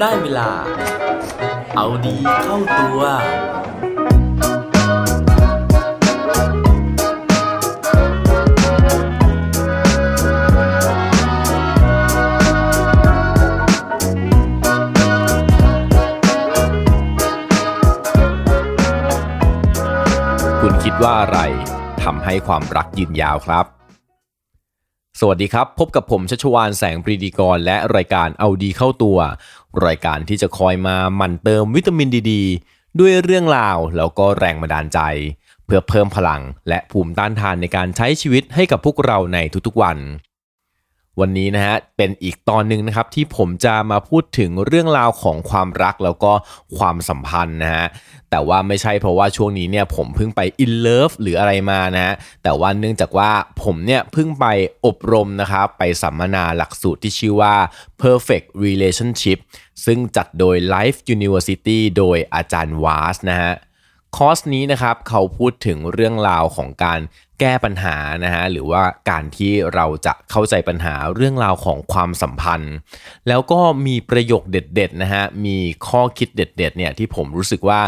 ได้เวลา เอาดีเข้าตัว คุณคิดว่าอะไรทำให้ความรักยืนยาวครับ สวัสดีครับ พบกับผมชัชวานแสงปรีดีกร และรายการเอาดีเข้าตัว รายการที่จะคอยมาหมั่นเติมวิตามินดีดด้วยเรื่องราวแล้วก็แรงบันดาลใจ เพื่อเพิ่มพลังและภูมิต้านทานในการใช้ชีวิตให้กับพวกเราในทุกๆวัน วันนี้นะฮะเป็นอีกตอนหนึ่งนะครับที่ผมจะมาพูดถึงเรื่องราวของความรักแล้วก็ความสัมพันธ์นะฮะแต่ว่าไม่ใช่เพราะว่าช่วงนี้เนี่ยผมเพิ่งไป in love หรืออะไรมานะฮะแต่ว่าเนื่องจากว่าผมเนี่ยเพิ่งไปอบรมนะครับไปสัมมนาหลักสูตรที่ชื่อว่า perfect relationship ซึ่งจัดโดย Life University โดยอาจารย์วาสนะฮะ คอร์สนี้นะครับเขาพูดถึงเรื่องราวของการแก้ปัญหานะฮะหรือว่าการที่เราจะเข้าใจปัญหาเรื่องราวของความสัมพันธ์ แล้วก็มีประโยคเด็ดๆนะฮะมีข้อคิดเด็ดๆเนี่ยที่ผมรู้สึกว่า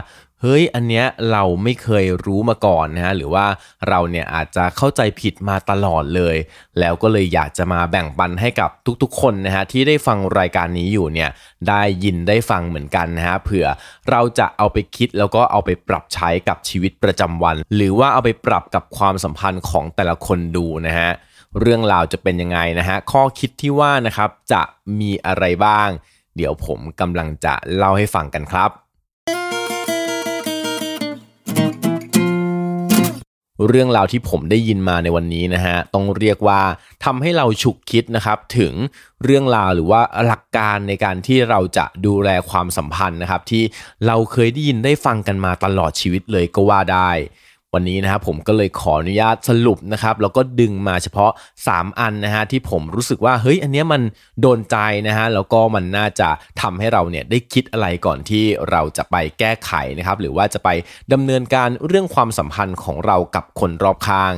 เฮ้ยอันเนี้ยเราไม่เคยรู้มาก่อนนะฮะหรือว่าเราเนี่ยอาจจะเข้าใจผิดมาตลอดเลย แล้วก็เลยอยากจะมาแบ่งปันให้กับทุกๆ คนนะฮะที่ได้ฟังรายการนี้อยู่เนี่ยได้ยินได้ฟังเหมือนกันนะฮะเผื่อเราจะเอาไปคิดแล้วก็เอาไปปรับใช้กับชีวิตประจำวัน หรือว่าเอาไปปรับกับความสัมพันธ์ของแต่ละคนดูนะฮะเรื่องราวจะเป็นยังไงนะฮะข้อคิดที่ว่านะครับจะมีอะไรบ้าง เดี๋ยวผมกำลังจะเล่าให้ฟังกันครับ เรื่องราวที่ผมได้ยินมาในวันนี้นะฮะต้องเรียกว่าทำให้เราฉุกคิดนะครับถึงเรื่องราวหรือว่าหลักการในการที่เราจะดูแลความสัมพันธ์นะครับที่เราเคยได้ยินได้ฟังกันมาตลอดชีวิตเลยก็ว่าได้ วันนี้นะครับผมก็เลยขออนุญาตสรุปนะครับแล้วก็ดึงมาเฉพาะ 3 อันนะฮะที่ผมรู้สึกว่าเฮ้ยอันเนี้ยมันโดนใจนะฮะแล้วก็มันน่าจะทำให้เราเนี่ยได้คิดอะไรก่อนที่เราจะไปแก้ไขนะครับหรือว่าจะไปดำเนินการเรื่องความสัมพันธ์ของเรากับคนรอบข้าง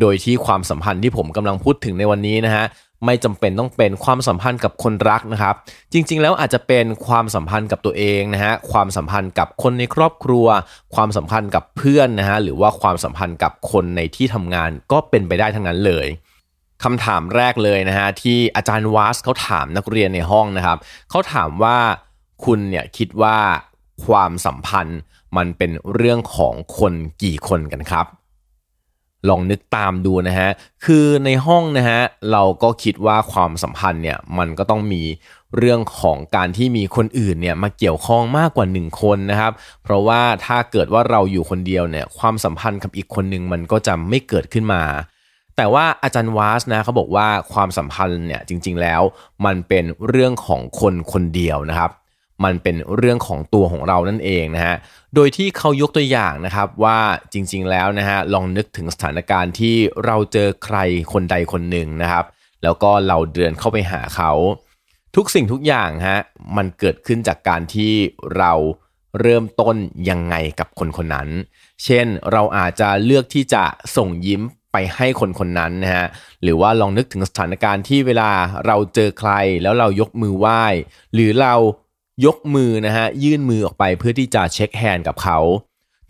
โดยที่ความสัมพันธ์ที่ผมกำลังพูดถึงในวันนี้นะฮะ ไม่จำเป็นต้องเป็นความสัมพันธ์กับคนรักนะครับ จริงๆ แล้วอาจจะเป็นความสัมพันธ์กับตัวเองนะฮะความสัมพันธ์กับคนในครอบครัว ความสัมพันธ์กับเพื่อนนะฮะหรือว่าความสัมพันธ์กับคนในที่ทำงานก็เป็นไปได้ทั้งนั้นเลยคำถามแรกเลยนะฮะที่อาจารย์วาสเขาถามนักเรียนในห้องนะครับเขาถามว่าคุณเนี่ยคิดว่าความสัมพันธ์มันเป็นเรื่องของคนกี่คนกันครับ ลองนึกตามดูนะฮะ คือในห้องนะฮะเราก็คิดว่าความสัมพันธ์เนี่ยมันก็ต้องมีเรื่องของการที่มีคนอื่นเนี่ยมาเกี่ยวข้องมากกว่า 1 คนนะครับ เพราะว่าถ้าเกิดว่าเราอยู่คนเดียวเนี่ยความสัมพันธ์กับอีกคนหนึ่งมันก็จะไม่เกิดขึ้นมา แต่ว่าอาจารย์วาสนะเขาบอกว่าความสัมพันธ์เนี่ยจริงๆแล้ว มันเป็นเรื่องของคนคนเดียวนะครับ มันเป็นเรื่องของตัวของเรานั่นเองนะฮะโดยที่เขายกตัวอย่างนะครับว่าจริง ๆ แล้วนะฮะลองนึกถึงสถานการณ์ที่เราเจอใครคนใดคนหนึ่งนะครับ แล้วก็เราเดินเข้าไปหาเขาทุกสิ่งทุกอย่างฮะมันเกิดขึ้นจากการที่เราเริ่มต้นยังไงกับคนคนนั้น เช่นเราอาจจะเลือกที่จะส่งยิ้มไปให้คนคนนั้นนะฮะหรือว่าลองนึกถึงสถานการณ์ที่เวลาเราเจอใครแล้วเรายกมือไหว้ หรือเรา ยกมือนะฮะยื่นมือออกไปเพื่อที่จะเช็คแฮนด์กับเขา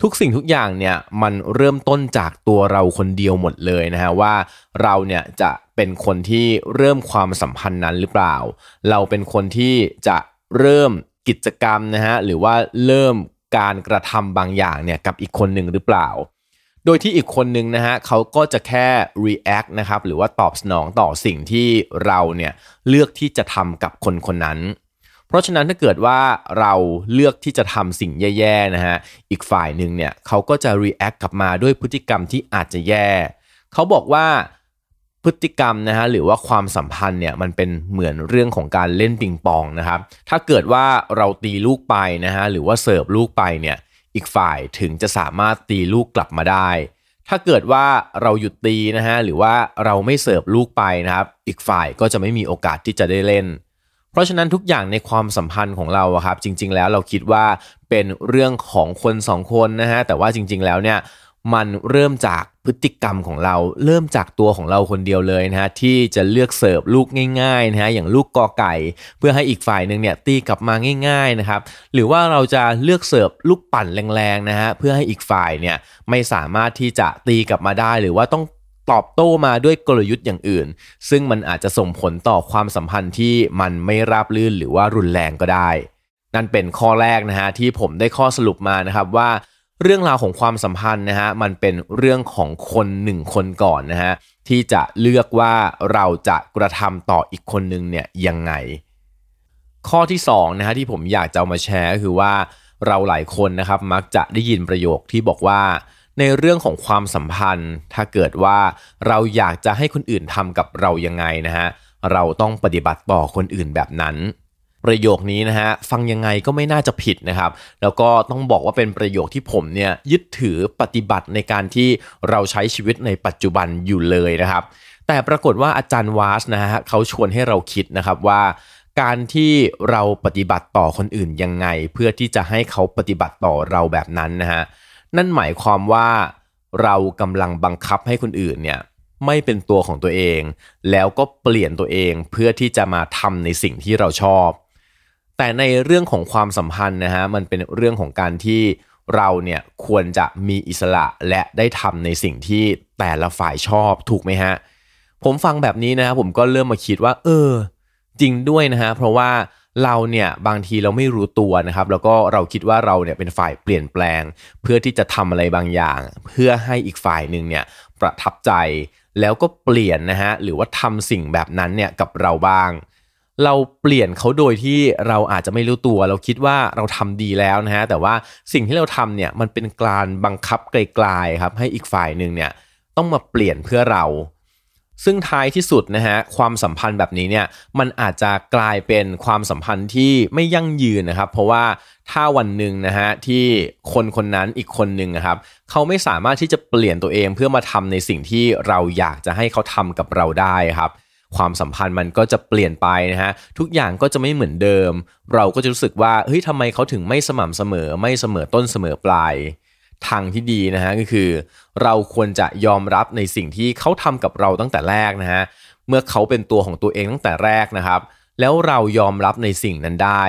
ทุกสิ่งทุกอย่างเนี่ยมันเริ่มต้นจากตัวเราคนเดียวหมดเลยนะฮะว่าเราเนี่ยจะเป็นคนที่เริ่มความสัมพันธ์นั้นหรือเปล่า เราเป็นคนที่จะเริ่มกิจกรรมนะฮะหรือว่าเริ่มการกระทำบางอย่างเนี่ยกับอีกคนหนึ่งหรือเปล่า โดยที่อีกคนหนึ่งนะฮะเขาก็จะแค่ react นะครับหรือว่าตอบสนองต่อสิ่งที่เราเนี่ยเลือกที่จะทำกับคนคนนั้น เพราะฉะนั้นถ้าเกิดว่าเราเลือกที่จะทำสิ่งแย่ๆนะฮะอีกฝ่ายหนึ่งเนี่ยเขาก็จะ react กลับมาด้วยพฤติกรรมที่อาจจะแย่ เขาบอกว่าพฤติกรรมนะฮะหรือว่าความสัมพันธ์เนี่ยมันเป็นเหมือนเรื่องของการเล่นปิงปองนะครับ ถ้าเกิดว่าเราตีลูกไปนะฮะหรือว่าเสิร์ฟลูกไปเนี่ยอีกฝ่ายถึงจะสามารถตีลูกกลับมาได้ ถ้าเกิดว่าเราหยุดตีนะฮะหรือว่าเราไม่เสิร์ฟลูกไปนะครับ อีกฝ่ายก็จะไม่มีโอกาสที่จะได้เล่น เพราะฉะนั้นทุกอย่างในความสัมพันธ์ของเราครับ จริง ๆ แล้วเราคิดว่าเป็นเรื่องของคนสองคนนะฮะแต่ว่าจริง ๆ แล้วเนี่ยมันเริ่มจากพฤติกรรมของเราเริ่มจากตัวของเราคนเดียวเลยนะฮะที่จะเลือกเสิร์ฟลูกง่ายๆนะฮะอย่างลูกกอไก่ เพื่อให้อีกฝ่ายหนึ่งเนี่ยตีกลับมาง่าย ๆนะครับ หรือว่าเราจะเลือกเสิร์ฟลูกปั่นแรงๆนะฮะเพื่อให้อีกฝ่ายเนี่ยไม่สามารถที่จะตีกลับมาได้หรือว่าต้อง ตอบโต้มาด้วยกลยุทธ์อย่างอื่น ซึ่งมันอาจจะส่งผลต่อความสัมพันธ์ที่มันไม่ราบรื่นหรือว่ารุนแรงก็ได้ นั่นเป็นข้อแรกนะฮะที่ผมได้ข้อสรุปมานะครับว่าเรื่องราวของความสัมพันธ์นะฮะมันเป็นเรื่องของคนหนึ่งคนก่อนนะฮะที่จะเลือกว่าเราจะกระทำต่ออีกคนนึงเนี่ยยังไง ข้อที่2นะฮะที่ผมอยากจะามาแชร์ก็คือว่าเราหลายคนนะครับมักจะได้ยินประโยคที่บอกว่า ในเรื่องของความสัมพันธ์ ถ้าเกิดว่าเราอยากจะให้คนอื่นทำกับเรายังไงนะฮะเราต้องปฏิบัติต่อคนอื่นแบบนั้น ประโยคนี้นะฮะฟังยังไงก็ไม่น่าจะผิดนะครับ แล้วก็ต้องบอกว่าเป็นประโยคที่ผมเนี่ยยึดถือปฏิบัติในการที่เราใช้ชีวิตในปัจจุบันอยู่เลยนะครับ แต่ปรากฏว่าอาจารย์วาสนะฮะเขาชวนให้เราคิดนะครับว่าการที่เราปฏิบัติต่อคนอื่นยังไง เพื่อที่จะให้เขาปฏิบัติต่อเราแบบนั้นนะฮะ นั่นหมายความว่าเรากำลังบังคับให้คนอื่นเนี่ยไม่เป็นตัวของตัวเอง แล้วก็เปลี่ยนตัวเองเพื่อที่จะมาทำในสิ่งที่เราชอบ แต่ในเรื่องของความสัมพันธ์นะฮะมันเป็นเรื่องของการที่เราเนี่ยควรจะมีอิสระและได้ทำในสิ่งที่แต่ละฝ่ายชอบถูกไหมฮะผมฟังแบบนี้นะผมก็เริ่มมาคิดว่า เออ จริงด้วยนะฮะเพราะว่า เราเนี่ยบางทีเราไม่รู้ตัวนะครับ แล้วก็เราคิดว่าเราเนี่ยเป็นฝ่ายเปลี่ยนแปลง เพื่อที่จะทำอะไรบางอย่าง เพื่อให้อีกฝ่ายหนึ่งเนี่ยประทับใจแล้วก็เปลี่ยนนะฮะหรือว่าทำสิ่งแบบนั้นเนี่ยกับเราบ้าง เราเปลี่ยนเขาโดยที่เราอาจจะไม่รู้ตัว เราคิดว่าเราทำดีแล้วนะฮะแต่ว่าสิ่งที่เราทำเนี่ยมันเป็นการบังคับไกลๆครับให้อีกฝ่ายหนึ่งเนี่ยต้องมาเปลี่ยนเพื่อเรา ซึ่งท้ายที่สุดนะฮะความสัมพันธ์แบบนี้เนี่ยมันอาจจะกลายเป็นความสัมพันธ์ที่ไม่ยั่งยืนนะครับ เพราะว่าถ้าวันหนึ่งนะฮะที่คนคนนั้นอีกคนหนึ่งนะครับ เขาไม่สามารถที่จะเปลี่ยนตัวเองเพื่อมาทำในสิ่งที่เราอยากจะให้เขาทำกับเราได้ครับ ความสัมพันธ์มันก็จะเปลี่ยนไปนะฮะทุกอย่างก็จะไม่เหมือนเดิม เราก็จะรู้สึกว่าเฮ้ยทำไมเขาถึงไม่สม่ำเสมอ ไม่เสมอต้นเสมอปลาย ทางที่ดีนะฮะก็คือ เราควรจะยอมรับในสิ่งที่เขาทำกับเราตั้งแต่แรกนะฮะเมื่อเขาเป็นตัวของตัวเองตั้งแต่แรกนะครับ แล้วเรายอมรับในสิ่งนั้นได้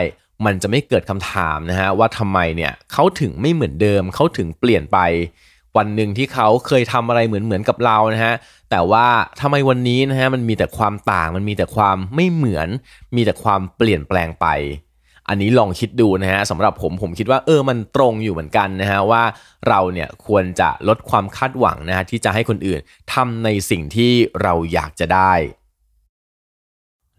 มันจะไม่เกิดคำถามนะฮะว่าทำไมเนี่ยเขาถึงไม่เหมือนเดิมเขาถึงเปลี่ยนไป วันหนึ่งที่เขาเคยทำอะไรเหมือนเหมือนกับเรานะฮะแต่ว่าทำไมวันนี้นะฮะมันมีแต่ความต่างมันมีแต่ความไม่เหมือน มีแต่ความเปลี่ยนแปลงไป อันนี้ลองคิดดูนะฮะสำหรับผมผมคิดว่าเออมันตรงอยู่เหมือนกันนะฮะว่าเราเนี่ยควรจะลดความคาดหวังนะฮะที่จะให้คนอื่นทำในสิ่งที่เราอยากจะได้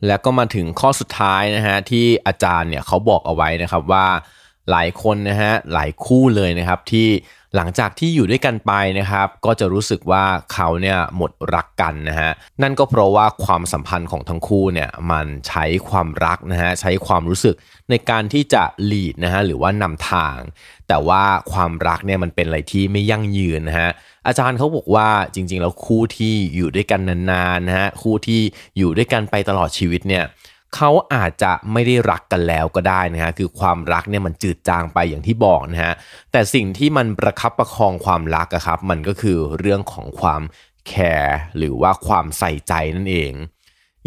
แล้วก็มาถึงข้อสุดท้ายนะฮะที่อาจารย์เนี่ยเขาบอกเอาไว้นะครับว่าหลายคนนะฮะหลายคู่เลยนะครับที่ หลังจากที่อยู่ด้วยกันไปนะครับ ก็จะรู้สึกว่าเขาเนี่ยหมดรักกันนะฮะนั่นก็เพราะว่าความสัมพันธ์ของทั้งคู่เนี่ยมันใช้ความรักนะฮะใช้ความรู้สึกในการที่จะหลีดนะฮะหรือว่านำทาง แต่ว่าความรักเนี่ยมันเป็นอะไรที่ไม่ยั่งยืนนะฮะอาจารย์เขาบอกว่าจริงๆแล้วคู่ที่อยู่ด้วยกันนานๆนะฮะคู่ที่อยู่ด้วยกันไปตลอดชีวิตเนี่ย เขาอาจจะไม่ได้รักกันแล้วก็ได้นะฮะคือความรักเนี่ยมันจืดจางไปอย่างที่บอกนะฮะแต่สิ่งที่มันประคับประคองความรักอะครับ มันก็คือเรื่องของความแคร์หรือว่าความใส่ใจนั่นเอง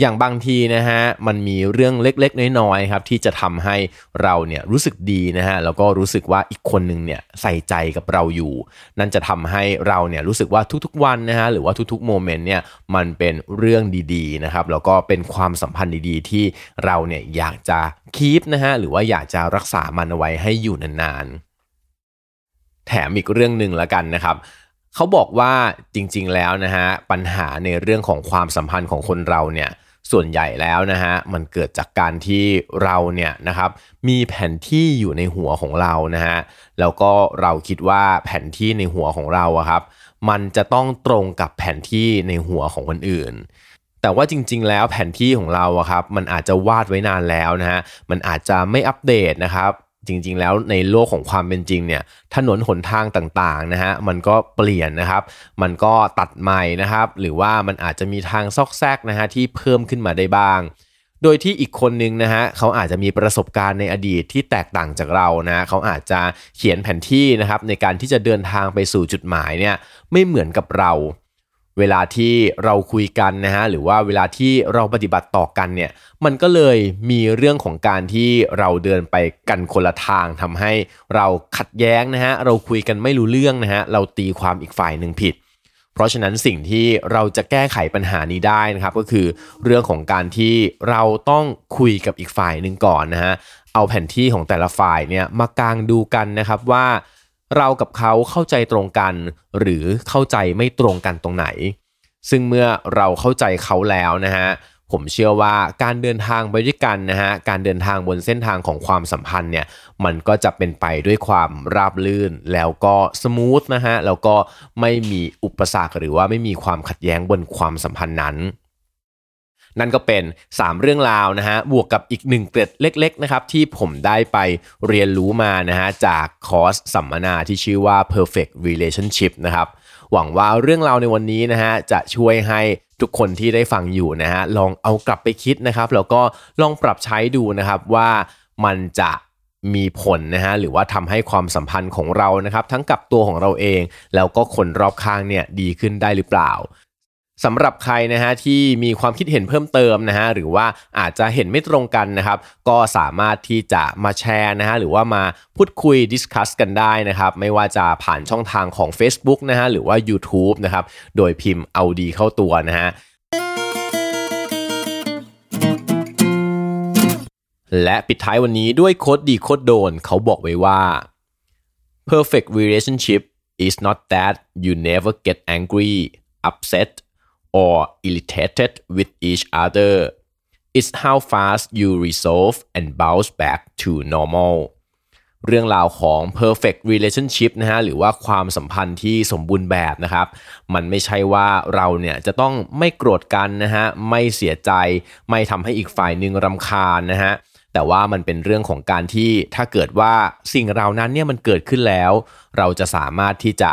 อย่างบางทีนะฮะมันมีเรื่องเล็กๆ น้อยๆครับที่จะทำให้เราเนี่ยรู้สึกดีนะฮะแล้วก็รู้สึกว่าอีกคนหนึ่งเนี่ยใส่ใจกับเราอยู่ นั่นจะทำให้เราเนี่ยรู้สึกว่าทุกๆวันนะฮะหรือว่าทุกๆโมเมนต์เนี่ยมันเป็นเรื่องดีๆนะครับแล้วก็เป็นความสัมพันธ์ดีๆ ที่เราเนี่ยอยากจะคีปนะฮะหรือว่าอยากจะรักษามันเอาไว้ให้อยู่นานๆ แถมอีกเรื่องหนึ่งแล้วกันนะครับเขาบอกว่าจริงๆแล้วนะฮะปัญหาในเรื่องของความสัมพันธ์ของคนเราเนี่ย ส่วนใหญ่แล้วนะฮะมันเกิดจากการที่เราเนี่ยนะครับมีแผนที่อยู่ในหัวของเรานะฮะแล้วก็เราคิดว่าแผนที่ในหัวของเราอะครับมันจะต้องตรงกับแผนที่ในหัวของคนอื่น แต่ว่าจริง ๆ แล้วแผนที่ของเราอะครับมันอาจจะวาดไว้นานแล้วนะฮะมันอาจจะไม่อัปเดตนะครับ จริง ๆ แล้วในโลกของความเป็นจริงเนี่ยถนนหนทางต่างๆนะฮะมันก็เปลี่ยนนะครับ มันก็ตัดใหม่นะครับ หรือว่ามันอาจจะมีทางซอกแซกนะฮะที่เพิ่มขึ้นมาได้บ้าง โดยที่อีกคนนึงนะฮะเขาอาจจะมีประสบการณ์ในอดีตที่แตกต่างจากเรานะเขาอาจจะเขียนแผนที่นะครับในการที่จะเดินทางไปสู่จุดหมายเนี่ยไม่เหมือนกับเรา เวลาที่เราคุยกันนะฮะหรือว่าเวลาที่เราปฏิบัติต่อกันเนี่ยมันก็เลยมีเรื่องของการที่เราเดินไปกันคนละทางทำให้เราขัดแย้งนะฮะเราคุยกันไม่รู้เรื่องนะฮะเราตีความอีกฝ่ายหนึ่งผิด เพราะฉะนั้นสิ่งที่เราจะแก้ไขปัญหานี้ได้นะครับก็คือเรื่องของการที่เราต้องคุยกับอีกฝ่ายหนึ่งก่อนนะฮะเอาแผนที่ของแต่ละฝ่ายเนี่ยมากางดูกันนะครับว่า เรากับเขาเข้าใจตรงกัน หรือเข้าใจไม่ตรงกันตรงไหน ซึ่งเมื่อเราเข้าใจเขาแล้วนะฮะผมเชื่อว่าการเดินทางไปด้วยกันนะฮะการเดินทางบนเส้นทางของความสัมพันธ์เนี่ยมันก็จะเป็นไปด้วยความราบลื่นแล้วก็สมูทนะฮะแล้วก็ไม่มีอุปสรรคหรือว่าไม่มีความขัดแย้งบนความสัมพันธ์นั้น นั่นก็เป็น 3 เรื่องราวนะฮะบวกกับอีกหนึ่งเกร็ดเล็กๆนะครับที่ผมได้ไปเรียนรู้มานะฮะจากคอร์สสัมมนาที่ชื่อว่า perfect relationship นะครับหวังว่าเรื่องราวในวันนี้นะฮะจะช่วยให้ทุกคนที่ได้ฟังอยู่นะฮะลองเอากลับไปคิดนะครับแล้วก็ลองปรับใช้ดูนะครับว่ามันจะมีผลนะฮะหรือว่าทำให้ความสัมพันธ์ของเรานะครับ ทั้งกับตัวของเราเอง แล้วก็คนรอบข้างเนี่ยดีขึ้นได้หรือเปล่า สำหรับใครนะฮะที่มีความคิดเห็นเพิ่มเติมนะฮะหรือว่าอาจจะเห็นไม่ตรงกันนะครับก็สามารถที่จะมาแชร์นะฮะหรือว่ามาพูดคุย discuss กันได้นะครับไม่ว่าจะผ่านช่องทางของ Facebook นะฮะหรือว่า YouTube นะครับโดยพิมพ์เอาดีเข้าตัวนะฮะและปิดท้ายวันนี้ด้วย quote ดี quote โดนเขาบอกไว้ว่า perfect relationship is not that you never get angry upset or irritated with each other it's how fast you resolve and bounce back to normal เรื่องราวของ perfect relationship นะฮะหรือว่าความสัมพันธ์ที่สมบูรณ์แบบนะครับ มันไม่ใช่ว่าเราเนี่ยจะต้องไม่โกรธกันนะฮะไม่เสียใจ ไม่ทำให้อีกฝ่ายหนึ่งรำคาญนะฮะแต่ว่ามันเป็นเรื่องของการที่ถ้าเกิดว่าสิ่งเหล่านั้นเนี่ยมันเกิดขึ้นแล้ว เราจะสามารถที่จะ